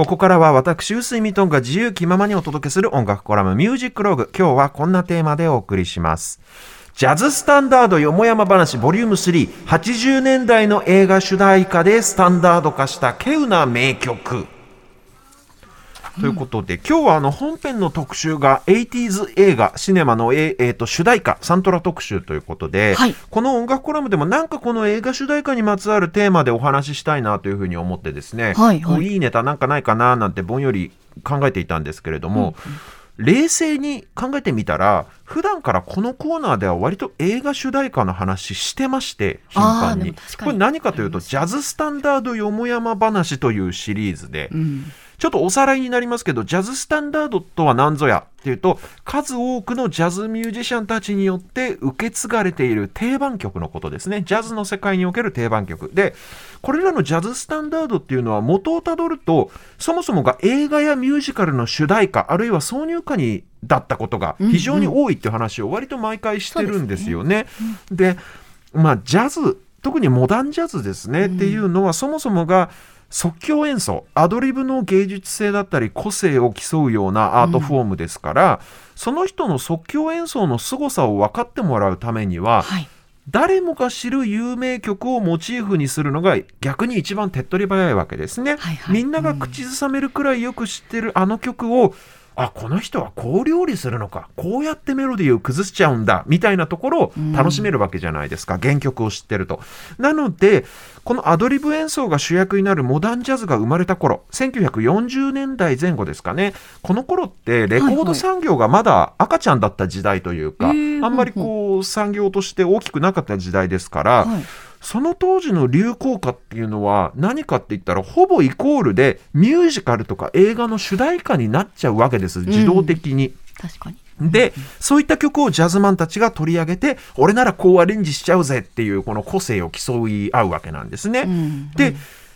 ここからは私、臼井ミトンが自由気ままにお届けする音楽コラムミュージックログ。今日はこんなテーマでお送りします。ジャズスタンダードよもやま話ボリューム3、80年代の映画主題歌でスタンダード化した稀有な名曲。ということで、今日はあの本編の特集が 80s 映画、シネマの、えー、と主題歌、サントラ特集ということで、はい、この音楽コラムでもなんかこの映画主題歌にまつわるテーマでお話ししたいなというふうに思ってですね、はいはい、いいネタなんかないかななんてぼんより考えていたんですけれども、うんうん。冷静に考えてみたら普段からこのコーナーでは割と映画主題歌の話してまして頻繁に。これ何かというと「ジャズスタンダードよもやま話」というシリーズで、うん、ちょっとおさらいになりますけど、ジャズスタンダードとは何ぞやっていうと、数多くのジャズミュージシャンたちによって受け継がれている定番曲のことですね。ジャズの世界における定番曲。で、これらのジャズスタンダードっていうのは元をたどると、そもそもが映画やミュージカルの主題歌、あるいは挿入歌にだったことが非常に多いっていう話を割と毎回してるんですよね。で、ねまあ、ジャズ、特にモダンジャズですね、っていうのはそもそもが即興演奏アドリブの芸術性だったり個性を競うようなアートフォームですから、うん、その人の即興演奏の凄さを分かってもらうためには、はい、誰もが知る有名曲をモチーフにするのが逆に一番手っ取り早いわけですね。はいはい、みんなが口ずさめるくらいよく知ってるあの曲をあこの人はこう料理するのか。こうやってメロディーを崩しちゃうんだ。みたいなところを楽しめるわけじゃないですか、うん、原曲を知ってると。なのでこのアドリブ演奏が主役になるモダンジャズが生まれた頃。1940年代前後ですかね。この頃ってレコード産業がまだ赤ちゃんだった時代というか、はいはい、あんまりこう産業として大きくなかった時代ですから。はいその当時の流行歌っていうのは何かって言ったらほぼイコールでミュージカルとか映画の主題歌になっちゃうわけです自動的に。うん、確かにで、そういった曲をジャズマンたちが取り上げて、俺ならこうアレンジしちゃうぜっていうこの個性を競い合うわけなんですね。うん、で、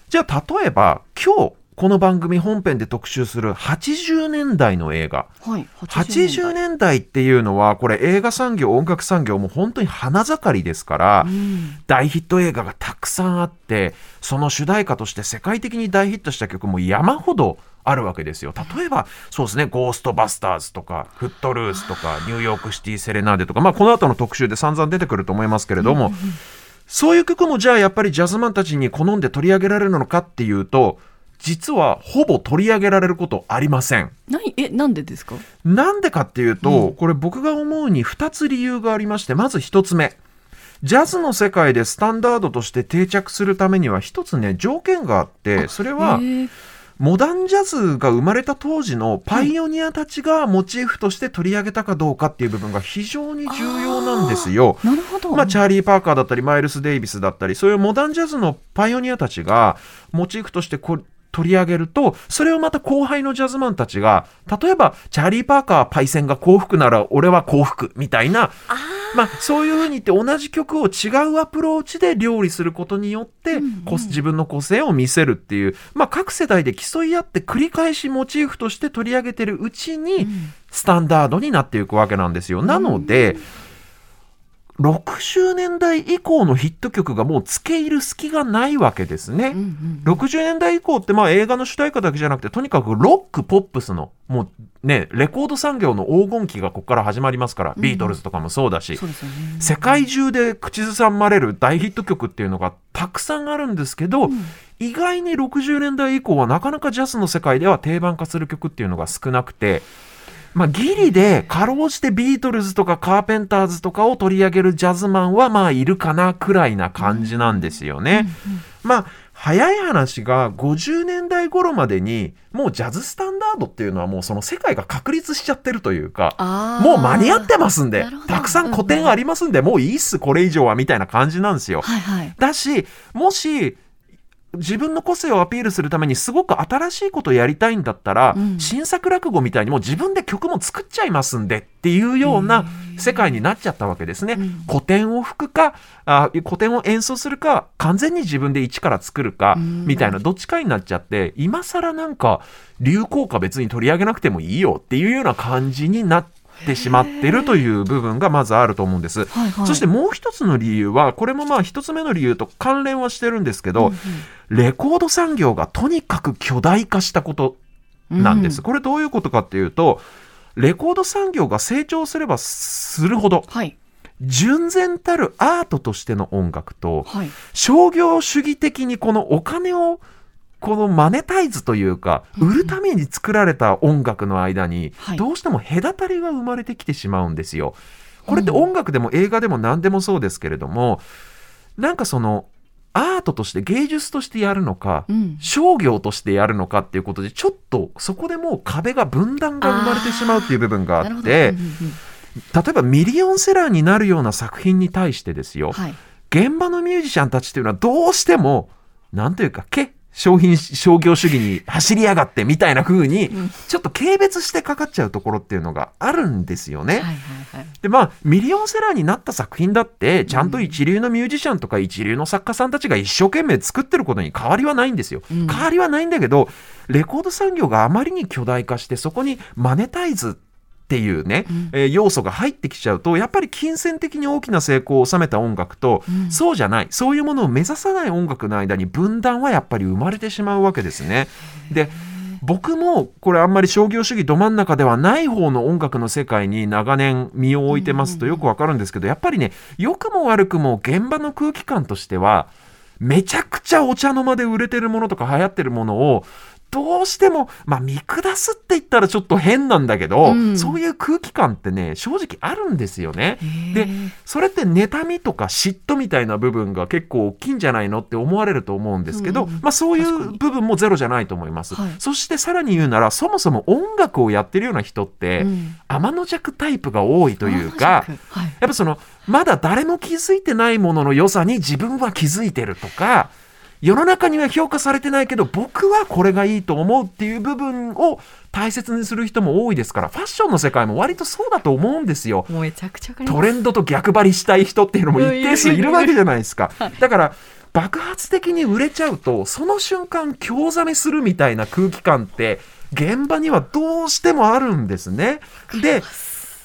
じゃあ例えば今日この番組本編で特集する80年代の映画、はい、80, 年代。っていうのはこれ映画産業音楽産業も本当に花盛りですから、うん、大ヒット映画がたくさんあってその主題歌として世界的に大ヒットした曲も山ほどあるわけですよ。例えばそうですね「ゴーストバスターズ」とか「フットルース」とか「ニューヨークシティ・セレナーデ」とか、まあ、この後の特集で散々出てくると思いますけれども、うん、そういう曲もじゃあやっぱりジャズマンたちに好んで取り上げられるのかっていうと実はほぼ取り上げられることありません。えなんでですか？なんでかっていうと、うん、これ僕が思うに2つ理由がありましてまず1つ目ジャズの世界でスタンダードとして定着するためには1つね条件があってそれはモダンジャズが生まれた当時のパイオニアたちがモチーフとして取り上げたかどうかっていう部分が非常に重要なんですよ。なるほど。まあ、チャーリー・パーカーだったりマイルス・デイビスだったりそういうモダンジャズのパイオニアたちがモチーフとしてこ取り上げると、それをまた後輩のジャズマンたちが、例えば、チャーリー・パーカーパイセンが幸福なら俺は幸福みたいな、まあ、そういうふうに言って同じ曲を違うアプローチで料理することによって、うんうん、自分の個性を見せるっていう、まあ、各世代で競い合って繰り返しモチーフとして取り上げてるうちに、スタンダードになっていくわけなんですよ。なので、うん60年代以降のヒット曲がもう付け入る隙がないわけですね。うんうんうん、60年代以降ってまあ映画の主題歌だけじゃなくてとにかくロックポップスのもうねレコード産業の黄金期がここから始まりますから、うん、ビートルズとかもそうだし、ね、世界中で口ずさまれる大ヒット曲っていうのがたくさんあるんですけど、うん、意外に60年代以降はなかなかジャズの世界では定番化する曲っていうのが少なくて。まあ、ギリでかろうじてビートルズとかカーペンターズとかを取り上げるジャズマンはまあいるかなくらいな感じなんですよね。まあ早い話が50年代頃までにもうジャズスタンダードっていうのはもうその世界が確立しちゃってるというかもう間に合ってますんでたくさん古典ありますんで、もういいっすこれ以上はみたいな感じなんですよ。はいはい、だしもし自分の個性をアピールするためにすごく新しいことをやりたいんだったら、うん、新作落語みたいにもう自分で曲も作っちゃいますんでっていうような世界になっちゃったわけですね。うん、古典を吹くかあ古典を演奏するか完全に自分で一から作るかみたいなどっちかになっちゃって今更なんか流行歌別に取り上げなくてもいいよっていうような感じになってしまってるという部分がまずあると思うんです。はいはい。そしてもう一つの理由はこれもまあ一つ目の理由と関連はしてるんですけど、うんうん。レコード産業がとにかく巨大化したことなんです。うん。これどういうことかっていうとレコード産業が成長すればするほどはい。純然たるアートとしての音楽とはい。商業主義的にこのお金をこのマネタイズというかうん売るために作られた音楽の間にはい。どうしても隔たりが生まれてきてしまうんですよ。これって音楽でも映画でも何でもそうですけれどもなんかそのアートとして芸術としてやるのかうん。商業としてやるのかっていうことでちょっとそこでもう壁が分断が生まれてしまうっていう部分があってうんうんうん。例えばミリオンセラーになるような作品に対してですよ。はい。現場のミュージシャンたちっていうのはどうしてもなんというかけ商品商業主義に走りやがってみたいな風にうんちょっと軽蔑してかかっちゃうところっていうのがあるんですよね。でまあミリオンセラーになった作品だってちゃんと一流のミュージシャンとか一流の作家さんたちが一生懸命作ってることに変わりはないんですよ。うん変わりはないんだけどレコード産業があまりに巨大化してそこにマネタイズっていうね、うん。えー要素が入ってきちゃうとやっぱり金銭的に大きな成功を収めた音楽と、うん。そうじゃないそういうものを目指さない音楽の間に分断はやっぱり生まれてしまうわけですね。で僕もこれあんまり商業主義ど真ん中ではない方の音楽の世界に長年身を置いてますとよくわかるんですけどやっぱりね良くも悪くも現場の空気感としてはめちゃくちゃお茶の間で売れてるものとか流行ってるものをどうしても、まあ、見下すって言ったらちょっと変なんだけど、うん。そういう空気感ってね正直あるんですよね。でそれって妬みとか嫉妬みたいな部分が結構大きいんじゃないのって思われると思うんですけど、うんうん。まあ、そういう部分もゼロじゃないと思います、はい。そしてさらに言うならそもそも音楽をやってるような人って、うん。天の弱タイプが多いというかはい。やっぱそのまだ誰も気づいてないものの良さに自分は気づいてるとか世の中には評価されてないけど僕はこれがいいと思うっていう部分を大切にする人も多いですからファッションの世界も割とそうだと思うんですよ。もうめちゃくちゃトレンドと逆張りしたい人っていうのも一定数いるわけじゃないですか。だから爆発的に売れちゃうとその瞬間興ざめするみたいな空気感って現場にはどうしてもあるんですね。で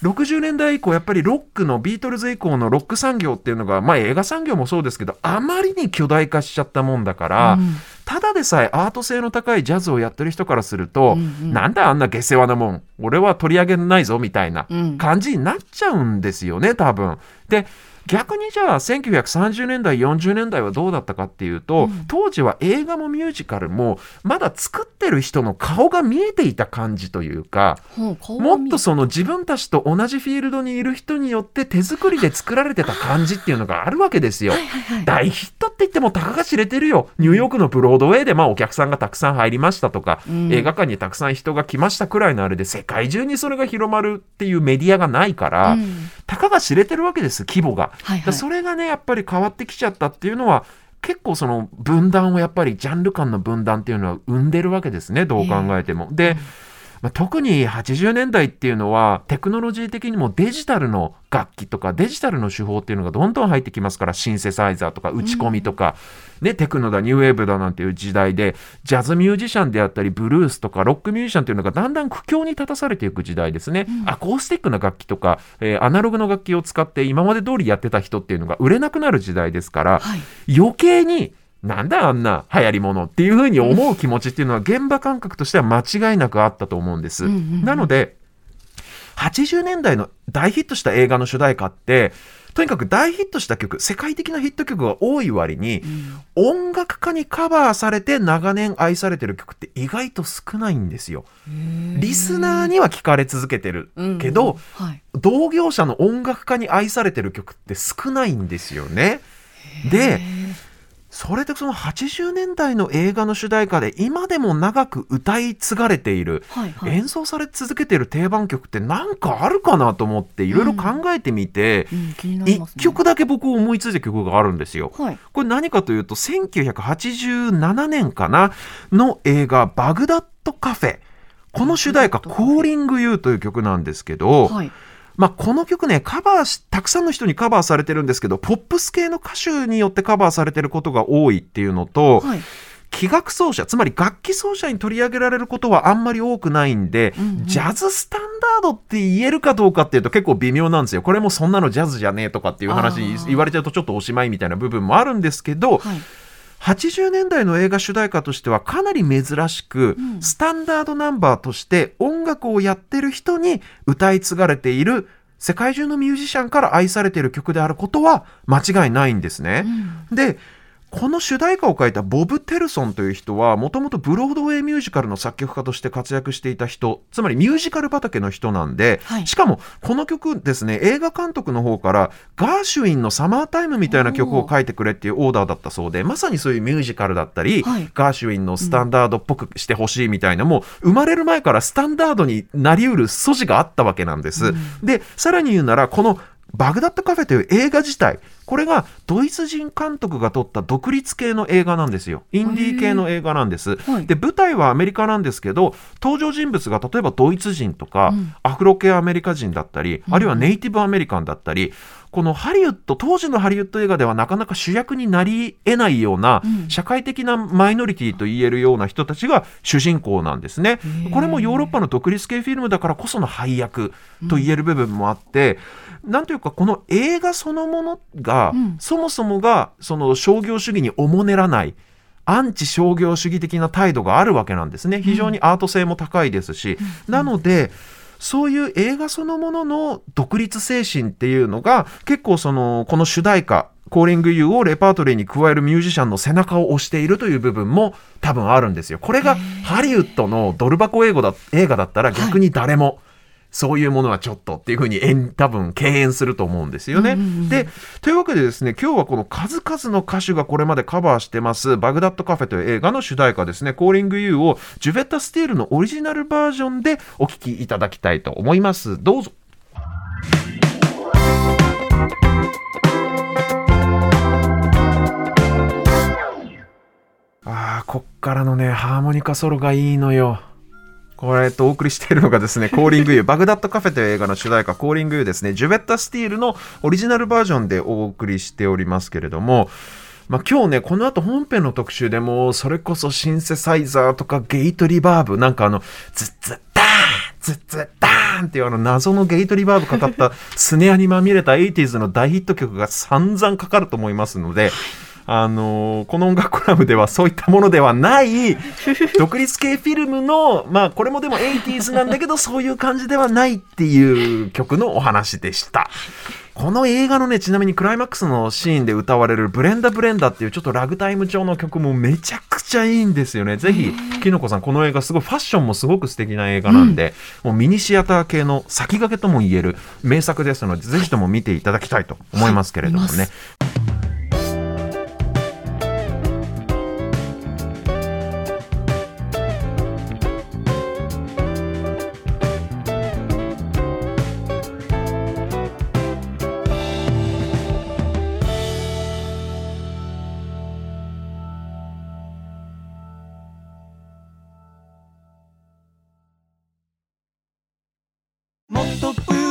60年代以降やっぱりロックのビートルズ以降のロック産業っていうのが、まあ、映画産業もそうですけどあまりに巨大化しちゃったもんだから、うん。ただでさえアート性の高いジャズをやってる人からすると、うんうん。なんだあんな下世話なもん俺は取り上げないぞみたいなうん。感じになっちゃうんですよね多分。で逆にじゃあ1930年代40年代はどうだったかっていうと、うん。当時は映画もミュージカルもまだ作ってる人の顔が見えていた感じというかほう顔が見もっとその自分たちと同じフィールドにいる人によって手作りで作られてた感じっていうのがあるわけですよ。はいはいはい。大ヒットって言ってもたかが知れてるよ。ニューヨークのブロードウェイでまあお客さんがたくさん入りましたとか、うん。映画館にたくさん人が来ましたくらいのあれで世界中にそれが広まるっていうメディアがないから、うんたかが知れてるわけです規模が。はいはいだそれがねやっぱり変わってきちゃったっていうのは結構その分断をやっぱりジャンル間の分断っていうのは生んでるわけですねどう考えても。で、まあ、特に80年代っていうのはテクノロジー的にもデジタルの楽器とかデジタルの手法っていうのがどんどん入ってきますからシンセサイザーとか打ち込みとか、ね、テクノだニューウェーブだなんていう時代でジャズミュージシャンであったりブルースとかロックミュージシャンっていうのがだんだん苦境に立たされていく時代ですね、アコースティックな楽器とか、えーアナログの楽器を使って今まで通りやってた人っていうのが売れなくなる時代ですから、はい。余計になんだあんな流行りものっていうふうに思う気持ちっていうのは現場感覚としては間違いなくあったと思うんです。うんうんうんなので80年代の大ヒットした映画の主題歌ってとにかく大ヒットした曲世界的なヒット曲が多い割に、音楽家にカバーされて長年愛されてる曲って意外と少ないんですよ。リスナーには聞かれ続けてるけど、はい同業者の音楽家に愛されてる曲って少ないんですよね。でそれでその80年代の映画の主題歌で今でも長く歌い継がれている、はいはい。演奏され続けている定番曲って何かあるかなと思っていろいろ考えてみて、うん気になり一ますね。曲だけ僕思いついた曲があるんですよ。はいこれ何かというと1987年かなの映画「バグダッドカフェ」この主題歌「バグダッドカフェ。Calling You」という曲なんですけど、はいまあ、この曲ねカバーしたくさんの人にカバーされてるんですけどポップス系の歌手によってカバーされてることが多いっていうのと、はい。器楽奏者つまり楽器奏者に取り上げられることはあんまり多くないんで、うんうん、ジャズスタンダードって言えるかどうかっていうと結構微妙なんですよ。これもそんなのジャズじゃねえとかっていう話言われちゃうとちょっとおしまいみたいな部分もあるんですけど、はい80年代の映画主題歌としてはかなり珍しく、うん、スタンダードナンバーとして音楽をやってる人に歌い継がれている世界中のミュージシャンから愛されている曲であることは間違いないんですね。うん、でこの主題歌を書いたボブ・テルソンという人はもともとブロードウェイミュージカルの作曲家として活躍していた人つまりミュージカル畑の人なんで、はい、しかもこの曲ですね映画監督の方からガーシュウィンの「サマータイム」みたいな曲を書いてくれっていうオーダーだったそうでまさにそういうミュージカルだったり、はい、ガーシュウィンのスタンダードっぽくしてほしいみたいな、もう生まれる前からスタンダードになりうる素地があったわけなんです。うん、でさらに言うならこのバグダッドカフェという映画自体、これがドイツ人監督が撮った独立系の映画なんですよ。インディー系の映画なんです。で、舞台はアメリカなんですけど、登場人物が例えばドイツ人とか、うん、アフロ系アメリカ人だったり、あるいはネイティブアメリカンだったり、このハリウッド、当時のハリウッド映画ではなかなか主役になり得ないような、社会的なマイノリティと言えるような人たちが主人公なんですね。これもヨーロッパの独立系フィルムだからこその配役と言える部分もあって、なんというかこの映画そのものが、そもそもがその商業主義におもねらないアンチ商業主義的な態度があるわけなんですね。非常にアート性も高いですし、なのでそういう映画そのものの独立精神っていうのが結構そのこの主題歌コーリング U をレパートリーに加えるミュージシャンの背中を押しているという部分も多分あるんですよ。これがハリウッドのドル箱英語だ映画だったら逆に誰もそういうものはちょっとっていうふうに多分敬遠すると思うんですよね。うんうんうん、でというわけでですね今日はこの数々の歌手がこれまでカバーしてますバグダッドカフェという映画の主題歌ですね「コーリング U」をジュベッタ・スティールのオリジナルバージョンでお聴きいただきたいと思います。どうぞ。ああこっからのねハーモニカソロがいいのよ。これ、と、お送りしているのがですね、Calling You、バグダッドカフェという映画の主題歌、 Calling You ですね、ジュベッタ・スティールのオリジナルバージョンでお送りしておりますけれども、まあ、今日ね、この後本編の特集でも、それこそシンセサイザーとか gate reverb、なんかあの、ズッズッダーンズッズッダーンっていうあの謎の gate reverb かかったスネアにまみれた 80s の大ヒット曲が散々かかると思いますので、あのー、この音楽コラムではそういったものではない独立系フィルムのまあこれもでも 80s なんだけどそういう感じではないっていう曲のお話でした。この映画のね、ちなみにクライマックスのシーンで歌われるブレンダブレンダっていうちょっとラグタイム調の曲もめちゃくちゃいいんですよね。ぜひ、きのこさん、この映画すごいファッションもすごく素敵な映画なんで、うん、もうミニシアター系の先駆けとも言える名作ですので、ぜひとも見ていただきたいと思いますけれどもね。はい